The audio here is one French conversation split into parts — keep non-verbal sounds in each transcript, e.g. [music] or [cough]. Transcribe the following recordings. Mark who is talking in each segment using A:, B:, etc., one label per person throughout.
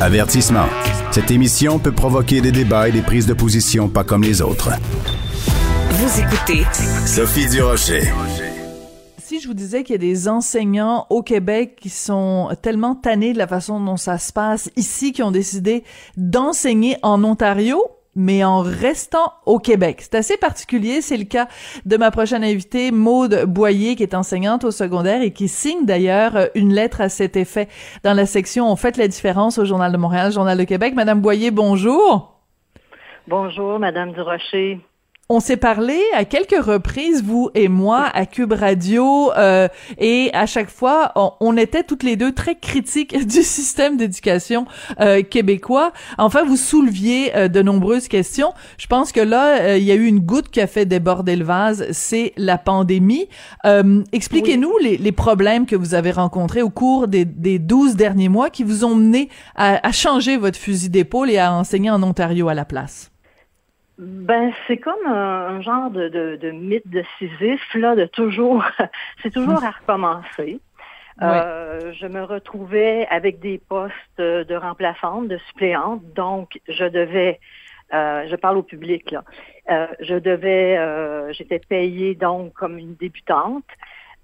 A: Avertissement. Cette émission peut provoquer des débats et des prises de position pas comme les autres.
B: Vous écoutez
A: Sophie Durocher.
C: Si je vous disais qu'il y a des enseignants au Québec qui sont tellement tannés de la façon dont ça se passe ici, qui ont décidé d'enseigner en Ontario, mais en restant au Québec. C'est assez particulier. C'est le cas de ma prochaine invitée, Maude Boyer, qui est enseignante au secondaire et qui signe d'ailleurs une lettre à cet effet dans la section On fait la différence au Journal de Montréal, Journal de Québec. Madame Boyer, bonjour.
D: Bonjour, Madame Durocher.
C: On s'est parlé à quelques reprises, vous et moi, à Cube Radio, euh, et à chaque fois, on, était toutes les deux très critiques [laughs] du système d'éducation euh, québécois. Enfin, vous souleviez euh, de nombreuses questions. Je pense que là, il y a eu une goutte qui a fait déborder le vase, c'est la pandémie. Expliquez-nous les, problèmes que vous avez rencontrés au cours des, des 12 derniers mois qui vous ont mené à, à changer votre fusil d'épaule et à enseigner en Ontario à la place.
D: Ben, c'est comme un, genre de, de, mythe de Sisyphe, là, de toujours, [laughs] c'est toujours à recommencer. Euh, je me retrouvais avec des postes de remplaçante, de suppléante, donc je devais, euh, je parle au public là, euh, je devais, j'étais payée donc comme une débutante.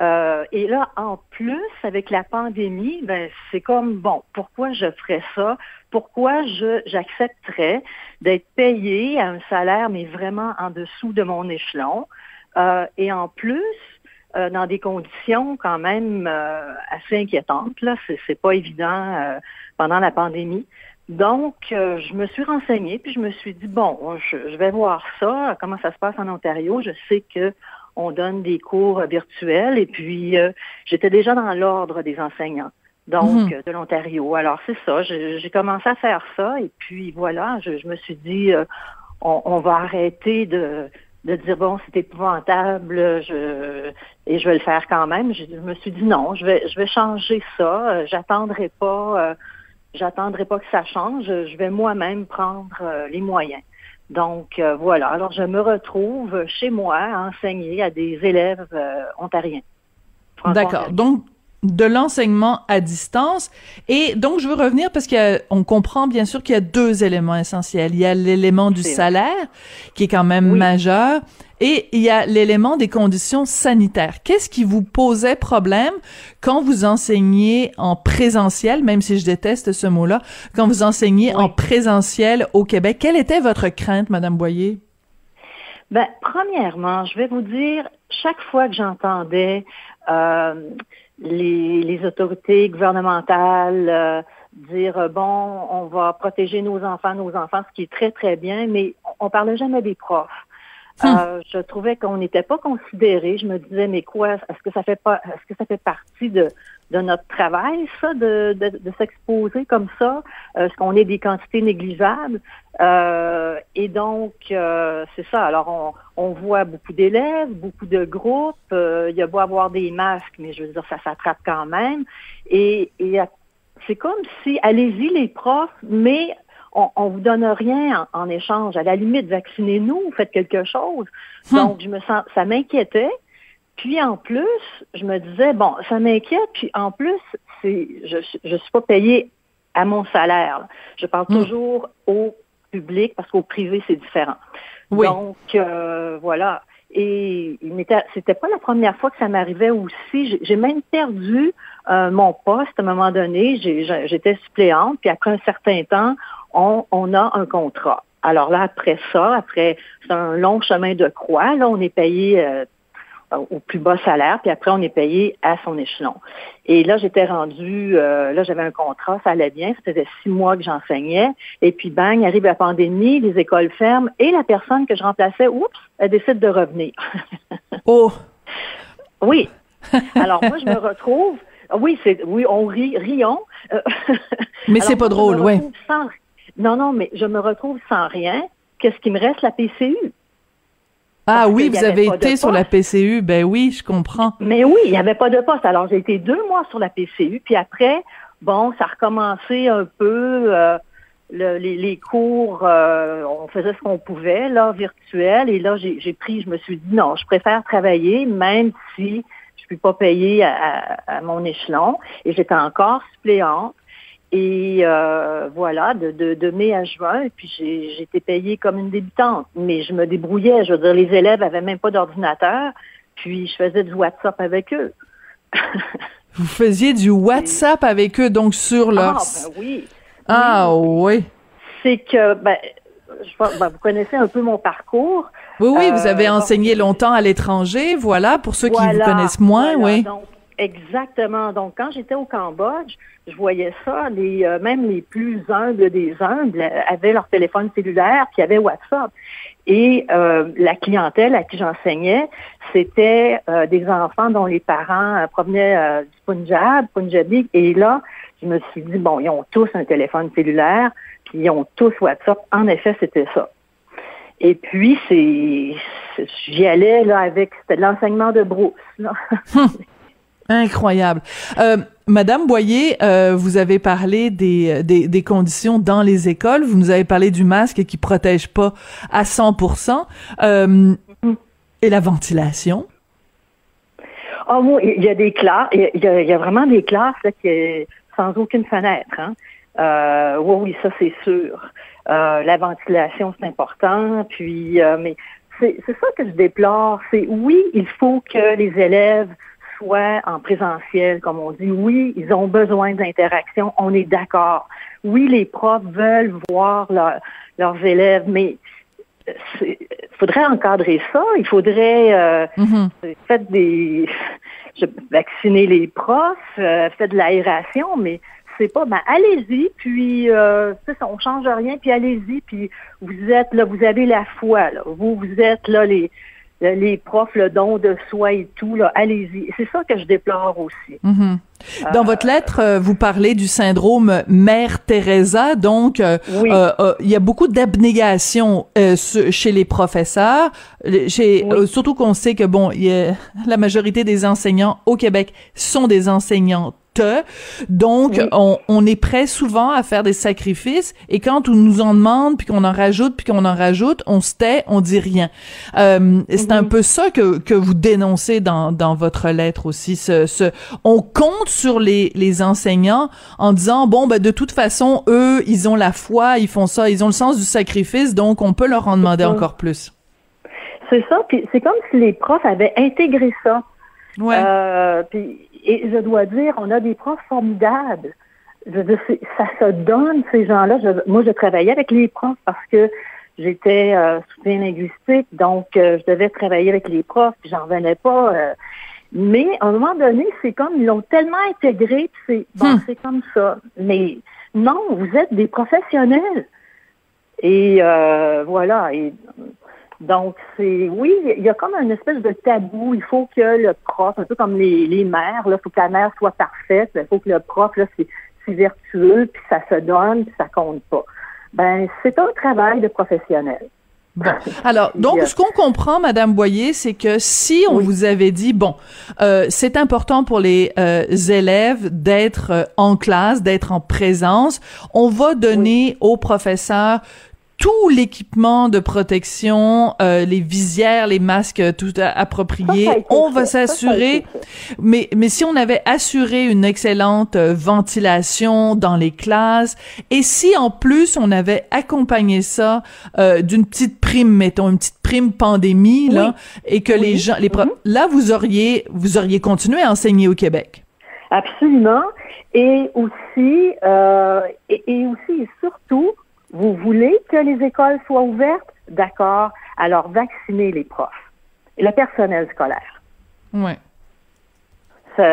D: Et là, en plus, avec la pandémie, ben c'est comme bon, pourquoi je ferais ça? Pourquoi j'accepterais d'être payé à un salaire, mais vraiment en dessous de mon échelon, euh, et en plus, euh, dans des conditions quand même euh, assez inquiétantes. Là, c'est pas évident pendant la pandémie. Donc, je me suis renseignée, puis je me suis dit bon, je, vais voir ça, comment ça se passe en Ontario. Je sais que on donne des cours virtuels, et puis j'étais déjà dans l'ordre des enseignants donc mhm. de l'Ontario. Alors c'est ça, j'ai commencé à faire ça et puis voilà, je, me suis dit euh, on, va arrêter de, de dire bon c'est épouvantable, je, et je vais le faire quand même. Je, me suis dit non, je vais je vais changer ça, euh, j'attendrai pas, euh, j'attendrai pas que ça change, je vais moi-même prendre les moyens. Donc voilà, alors je me retrouve chez moi à enseigner à des élèves ontariens.
C: D'accord. Donc de l'enseignement à distance. Et donc, je veux revenir parce qu'on comprend bien sûr qu'il y a deux éléments essentiels. Il y a l'élément du salaire, qui est quand même majeur, et il y a l'élément des conditions sanitaires. Qu'est-ce qui vous posait problème quand vous enseignez en présentiel, même si je déteste ce mot-là, quand vous enseignez en présentiel au Québec? Quelle était votre crainte, Madame Boyer?
D: Ben, premièrement, je vais vous dire, chaque fois que j'entendais euh, les, autorités gouvernementales euh, dire euh, bon, on va protéger nos enfants, nos enfants, ce qui est très très bien, mais on, parlait jamais des profs. Hum. Euh, je trouvais qu'on n'était pas considéré. Je me disais, mais quoi, est-ce que ça fait pas, est-ce que ça fait partie de, de notre travail, ça, de, de, de s'exposer comme ça? Est-ce qu'on est des quantités négligeables? Euh, et donc, euh, c'est ça. Alors, on, on voit beaucoup d'élèves, beaucoup de groupes. Euh, il y a beau avoir des masques, mais je veux dire, ça s'attrape quand même. Et, et c'est comme si, allez-y les profs, mais on, on vous donne rien en, échange. À la limite, vaccinez-nous, faites quelque chose. Hum. Donc, je me sens, ça m'inquiétait. Puis en plus, je me disais, bon, ça m'inquiète, puis en plus, c'est je ne suis pas payée à mon salaire. Je parle hum. toujours au public parce qu'au privé, c'est différent. Donc, euh, voilà. Et c'était pas la première fois que ça m'arrivait aussi. J'ai même perdu euh, mon poste à un moment donné. J'étais suppléante, puis après un certain temps, on, on a un contrat. Alors là, après ça, après c'est un long chemin de croix, là, on est payé euh, au plus bas salaire, puis après, on est payé à son échelon. Et là, j'étais rendue, euh, là, j'avais un contrat, ça allait bien, ça faisait six mois que j'enseignais, et puis bang, arrive la pandémie, les écoles ferment, et la personne que je remplaçais, oups, elle décide de revenir. [laughs]
C: oh!
D: Oui. Alors moi, je me retrouve, oui, c'est, oui, on rit, rions. [laughs]
C: mais c'est pas drôle, oui.
D: non, non, mais je me retrouve sans rien. Qu'est-ce qui me reste? La PCU.
C: Ah oui, vous avez été sur la PCU, ben oui, je comprends.
D: Mais oui, il n'y avait pas de poste. Alors j'ai été deux mois sur la PCU, puis après, bon, ça a recommencé un peu. Euh, les, cours, euh, on faisait ce qu'on pouvait, là, virtuel. Et là, j'ai pris, je me suis dit, non, je préfère travailler, même si je ne suis pas payée à, à, mon échelon. Et j'étais encore suppléante. Et euh, voilà, de, de, de, mai à juin, et puis j'ai été payée comme une débutante. Mais je me débrouillais, je veux dire, les élèves avaient même pas d'ordinateur, puis je faisais du WhatsApp avec eux. [laughs]
C: Vous faisiez du WhatsApp avec eux, donc sur leur...
D: Ah, ben oui.
C: Ah, oui.
D: C'est que, ben, je, ben, vous connaissez un peu mon parcours.
C: Oui, oui, vous avez euh, enseigné longtemps à l'étranger, voilà, pour ceux qui vous connaissent moins, oui.
D: Donc, exactement. Donc, quand j'étais au Cambodge, je voyais ça, les, euh, même les plus humbles des humbles avaient leur téléphone cellulaire, puis avaient WhatsApp. Et euh, la clientèle à qui j'enseignais, c'était des enfants dont les parents provenaient du Punjab, Punjabi. Et là, je me suis dit, bon, ils ont tous un téléphone cellulaire, puis ils ont tous WhatsApp. En effet, c'était ça. Et puis, c'est, j'y allais là avec l'enseignement de Bruce. Hum. [laughs]
C: Incroyable. Euh, Madame Boyer, euh, vous avez parlé des, des, conditions dans les écoles. Vous nous avez parlé du masque qui protège pas à 100%. Euh, et la ventilation?
D: Oh, moi, il y a des classes, il y a, vraiment des classes là, qui, sans aucune fenêtre. Hein. Oui, oui, ça c'est sûr. La ventilation, c'est important. Puis, mais c'est ça que je déplore. C'est oui, il faut que les élèves en présentiel, comme on dit. Oui, ils ont besoin d'interaction. On est d'accord. Oui, les profs veulent voir leurs élèves, mais il faudrait encadrer ça. Il faudrait euh, mm des vacciner les profs, euh, faire de l'aération, mais c'est pas, ben allez-y, puis euh, ça, on change rien, puis allez-y, puis vous êtes là, vous avez la foi, là. Vous, vous êtes là les les profs, le don de soi et tout, là, allez-y. C'est ça que je déplore aussi.
C: Mhm. Dans euh, votre lettre, euh, vous parlez du syndrome Mère Teresa, donc euh, il y a beaucoup d'abnégation chez les professeurs, chez, surtout qu'on sait que bon, y a, la majorité des enseignants au Québec sont des enseignants donc, on, est prêt souvent à faire des sacrifices et quand on nous en demande, puis qu'on en rajoute, puis qu'on en rajoute, on se tait, on dit rien. Euh, c'est un peu ça que, que vous dénoncez dans, dans votre lettre aussi. Ce, ce, on compte sur les, les enseignants en disant, bon, ben, de toute façon, eux, ils ont la foi, ils font ça, ils ont le sens du sacrifice, donc on peut leur en demander encore plus.
D: C'est ça, puis c'est comme si les profs avaient intégré ça.
C: Ouais.
D: Euh, puis et je dois dire, on a des profs formidables. Je veux ça se donne, ces gens-là. moi, je travaillais avec les profs parce que j'étais euh, soutien linguistique, donc euh, je devais travailler avec les profs, puis j'en venais pas. Euh. mais à un moment donné, c'est comme ils l'ont tellement intégré, c'est bon, hmm. c'est comme ça. Mais non, vous êtes des professionnels. Et euh, voilà. Et donc, c'est oui, il y a comme une espèce de tabou. Il faut que le prof, un peu comme les, les mères, il faut que la mère soit parfaite, il faut que le prof, là, c'est, vertueux, puis ça se donne, puis ça compte pas. Ben, c'est un travail de professionnel.
C: Bon, alors [laughs] donc ce qu'on comprend, Madame Boyer, c'est que si on vous avait dit bon, euh, c'est important pour les euh, élèves d'être euh, en classe, d'être en présence, on va donner aux professeurs tout l'équipement de protection, euh, les visières, les masques, tout approprié. On va s'assurer. Mais mais si on avait assuré une excellente euh, ventilation dans les classes, et si en plus on avait accompagné ça euh, d'une petite prime, mettons une petite prime pandémie là, et que les gens, les mm-hmm. là vous auriez vous auriez continué à enseigner au Québec.
D: Absolument. Et aussi, euh, et, et aussi et surtout, vous voulez que les écoles soient ouvertes? D'accord. Alors, vaccinez les profs et le personnel scolaire.
C: Oui.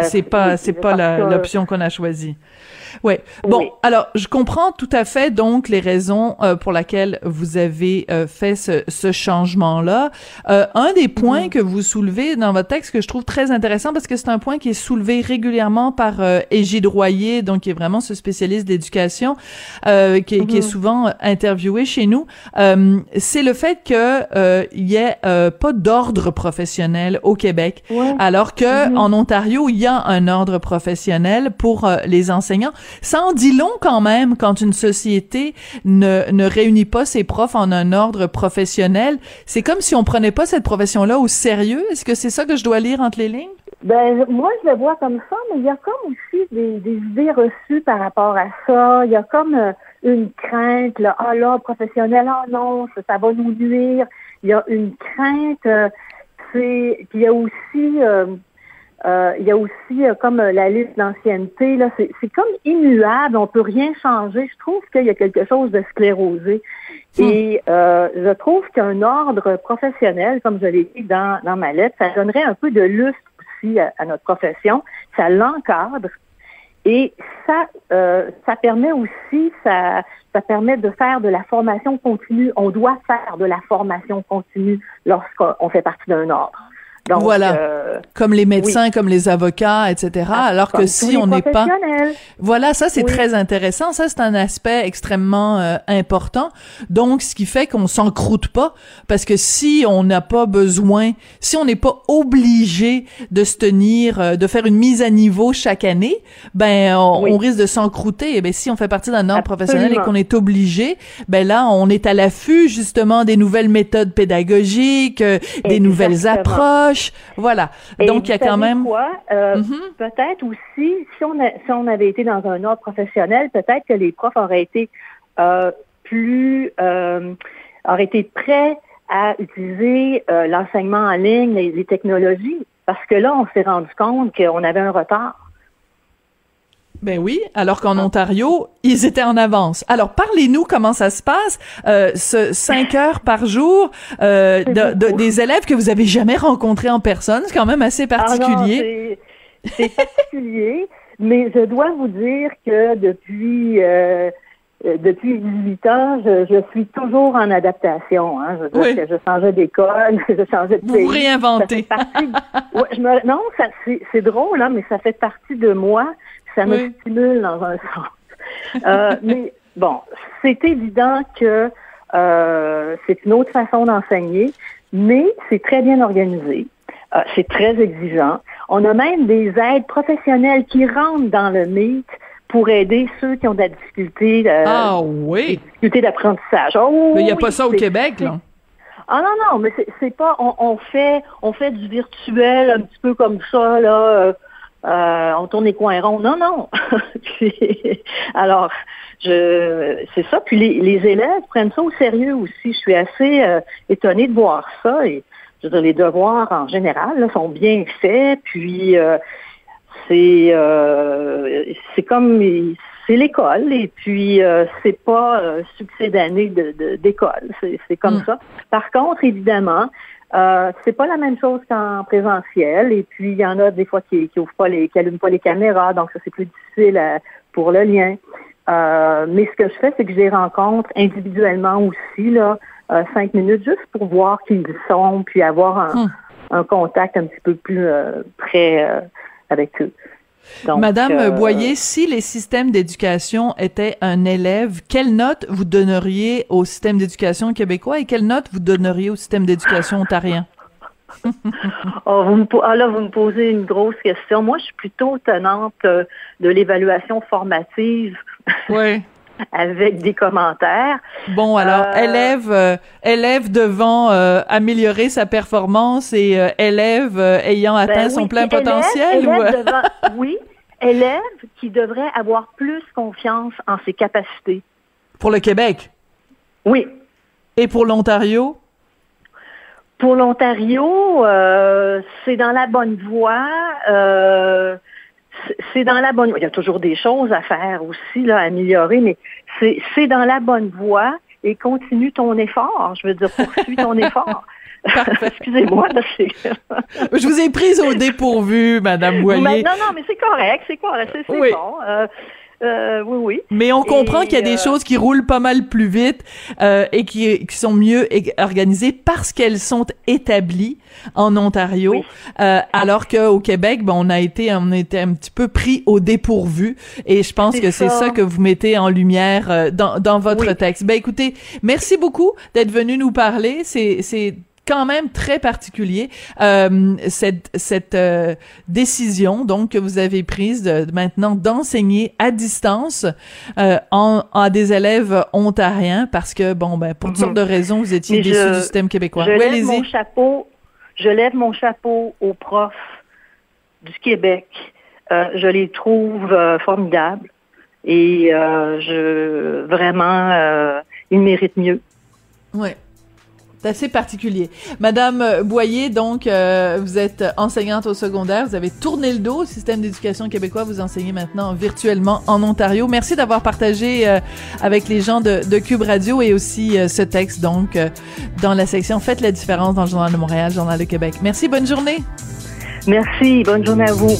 C: C'est pas, c'est pas l'option qu'on a choisie. Ouais. Bon, alors je comprends tout à fait donc les raisons euh, pour lesquelles vous avez euh, fait ce, ce changement-là. Euh, un des points mm. que vous soulevez dans votre texte que je trouve très intéressant parce que c'est un point qui est soulevé régulièrement par Égide Royer, donc qui est vraiment ce spécialiste d'éducation qui, qui, est mm-hmm. souvent interviewé chez nous, c'est le fait que il y ait pas d'ordre professionnel au Québec, alors que mm-hmm. en Ontario il y a un ordre professionnel pour les enseignants. Ça en dit long quand même quand une société ne, ne réunit pas ses profs en un ordre professionnel. C'est comme si on prenait pas cette profession-là au sérieux. Est-ce que c'est ça que je dois lire entre les lignes?
D: Ben, moi, je le vois comme ça, mais il y a comme aussi des, idées reçues par rapport à ça. Il y a comme euh, une crainte, là, ah là, professionnel, ah non, ça, ça va nous nuire. Il y a une crainte, euh, c'est, puis il y a aussi, euh, euh, il y a aussi comme la liste d'ancienneté, là, c'est, c'est comme immuable, on peut rien changer. Je trouve qu'il y a quelque chose de sclérosé. Hmm. Et je trouve qu'un ordre professionnel, comme je l'ai dit dans, dans ma lettre, ça donnerait un peu de lustre à, notre profession, ça l'encadre et ça, euh, ça permet aussi, ça, ça permet de faire de la formation continue. On doit faire de la formation continue lorsqu'on fait partie d'un ordre
C: voilà, euh, comme les médecins, comme les avocats, etc. Ah, alors que si on n'est pas, voilà, ça c'est très intéressant. Ça c'est un aspect extrêmement euh, important. Donc, ce qui fait qu'on s'encroute pas, parce que si on n'a pas besoin, si on n'est pas obligé de se tenir, euh, de faire une mise à niveau chaque année, ben on, risque de s'encrouter. Et eh ben si on fait partie d'un ordre professionnel et qu'on est obligé, ben là on est à l'affût justement des nouvelles méthodes pédagogiques, des nouvelles approches voilà. Donc, il y a quand même...
D: Euh, mhm. Peut-être aussi, si on, si on avait été dans un ordre professionnel, peut-être que les profs auraient été euh, plus... Euh, auraient été prêts à utiliser l'enseignement en ligne, les technologies, parce que là, on s'est rendu compte qu'on avait un retard.
C: Ben oui, alors qu'en Ontario, ils étaient en avance. Alors parlez-nous comment ça se passe, euh, ce cinq [laughs] heures par jour euh, de, des élèves que vous avez jamais rencontrés en personne, c'est quand même assez ah particulier.
D: c'est particulier, [laughs] mais je dois vous dire que depuis euh, depuis 18 ans, je, je, suis toujours en adaptation. Hein. Je veux dire que je changeais d'école, [laughs] je changeais de pays.
C: Vous réinventez.
D: ouais, je me... Non, c'est drôle, hein, mais ça fait partie de moi ça me stimule dans un [laughs] sens. Euh, mais bon, c'est évident que euh, c'est une autre façon d'enseigner, mais c'est très bien organisé. Euh, c'est très exigeant. On a même des aides professionnelles qui rentrent dans le mythe pour aider ceux qui ont de la difficulté,
C: ah, oui.
D: difficulté d'apprentissage.
C: Oh, mais il n'y a pas ça au Québec, là.
D: Ah non, non, mais c'est pas on, on, fait on fait du virtuel un petit peu comme ça, là. Euh, on tourne les coins ronds. Non, non. [laughs] alors, je, c'est ça. Puis les, élèves prennent ça au sérieux aussi. Je suis assez euh, étonnée de voir ça. Et je veux dire, les devoirs en général sont bien faits. Puis euh, c'est c'est comme c'est l'école et puis c'est pas succès d'année de, d'école. C'est, c'est comme hmm. ça. Par contre, évidemment, euh, c'est pas la même chose qu'en présentiel. Et puis, il y en a des fois qui, qui ouvrent pas les, qui allument pas les caméras, donc ça c'est plus difficile euh, pour le lien. Euh, mais ce que je fais, c'est que je les rencontre individuellement aussi, là, euh, cinq minutes, juste pour voir qui ils sont, puis avoir un, hmm. un contact un petit peu plus près avec eux.
C: Madame euh, Boyer, si les systèmes d'éducation étaient un élève, quelle note vous donneriez au système d'éducation québécois et quelle note vous donneriez au système d'éducation ontarien?
D: oh, [laughs] vous me, ah là, vous me posez une grosse question. Moi, je suis plutôt tenante euh, de l'évaluation formative.
C: Oui. [laughs] [laughs]
D: avec des commentaires.
C: Bon, alors, euh, élève, euh, élève devant euh, améliorer sa performance et élève ayant ben atteint son plein potentiel? [laughs]
D: oui, élève qui devrait avoir plus confiance en ses capacités.
C: Pour le Québec?
D: Oui.
C: Et pour l'Ontario?
D: Pour l'Ontario, c'est dans la bonne voie c'est dans la bonne voie. Il y a toujours des choses à faire aussi, là, à améliorer, mais c'est dans la bonne voie et continue ton effort. Je veux dire, poursuis ton [laughs] effort. [laughs] Excusez-moi. [laughs]
C: je vous ai prise au dépourvu, Madame Boyer.
D: non, non, mais c'est correct, c'est correct, c'est bon. Euh, euh, oui, oui.
C: Mais on comprend qu'il y a des euh, choses qui roulent pas mal plus vite euh, et qui, qui, sont mieux organisées parce qu'elles sont établies en Ontario, euh, alors qu'au Québec, ben, on a été on était un petit peu pris au dépourvu. Et je pense que c'est ça. que vous mettez en lumière euh, dans, dans votre texte. Ben écoutez, merci beaucoup d'être venu nous parler. C'est quand même très particulier euh, cette cette euh, décision donc que vous avez prise de, maintenant d'enseigner à distance euh, en, à des élèves ontariens parce que bon ben pour toutes sortes de raisons vous étiez déçus du système québécois.
D: Je lève mon chapeau, je lève mon chapeau aux profs du Québec, je les trouve formidables. Et je vraiment, ils méritent mieux.
C: Oui. C'est assez particulier. Madame Boyer, donc, euh, vous êtes enseignante au secondaire, vous avez tourné le dos au système d'éducation québécois, vous enseignez maintenant virtuellement en Ontario. Merci d'avoir partagé euh, avec les gens de, de, Cube Radio et aussi euh, ce texte, donc, dans la section Faites la différence dans le Journal de Montréal, Journal de Québec. Merci, bonne journée.
D: Merci, bonne journée à vous.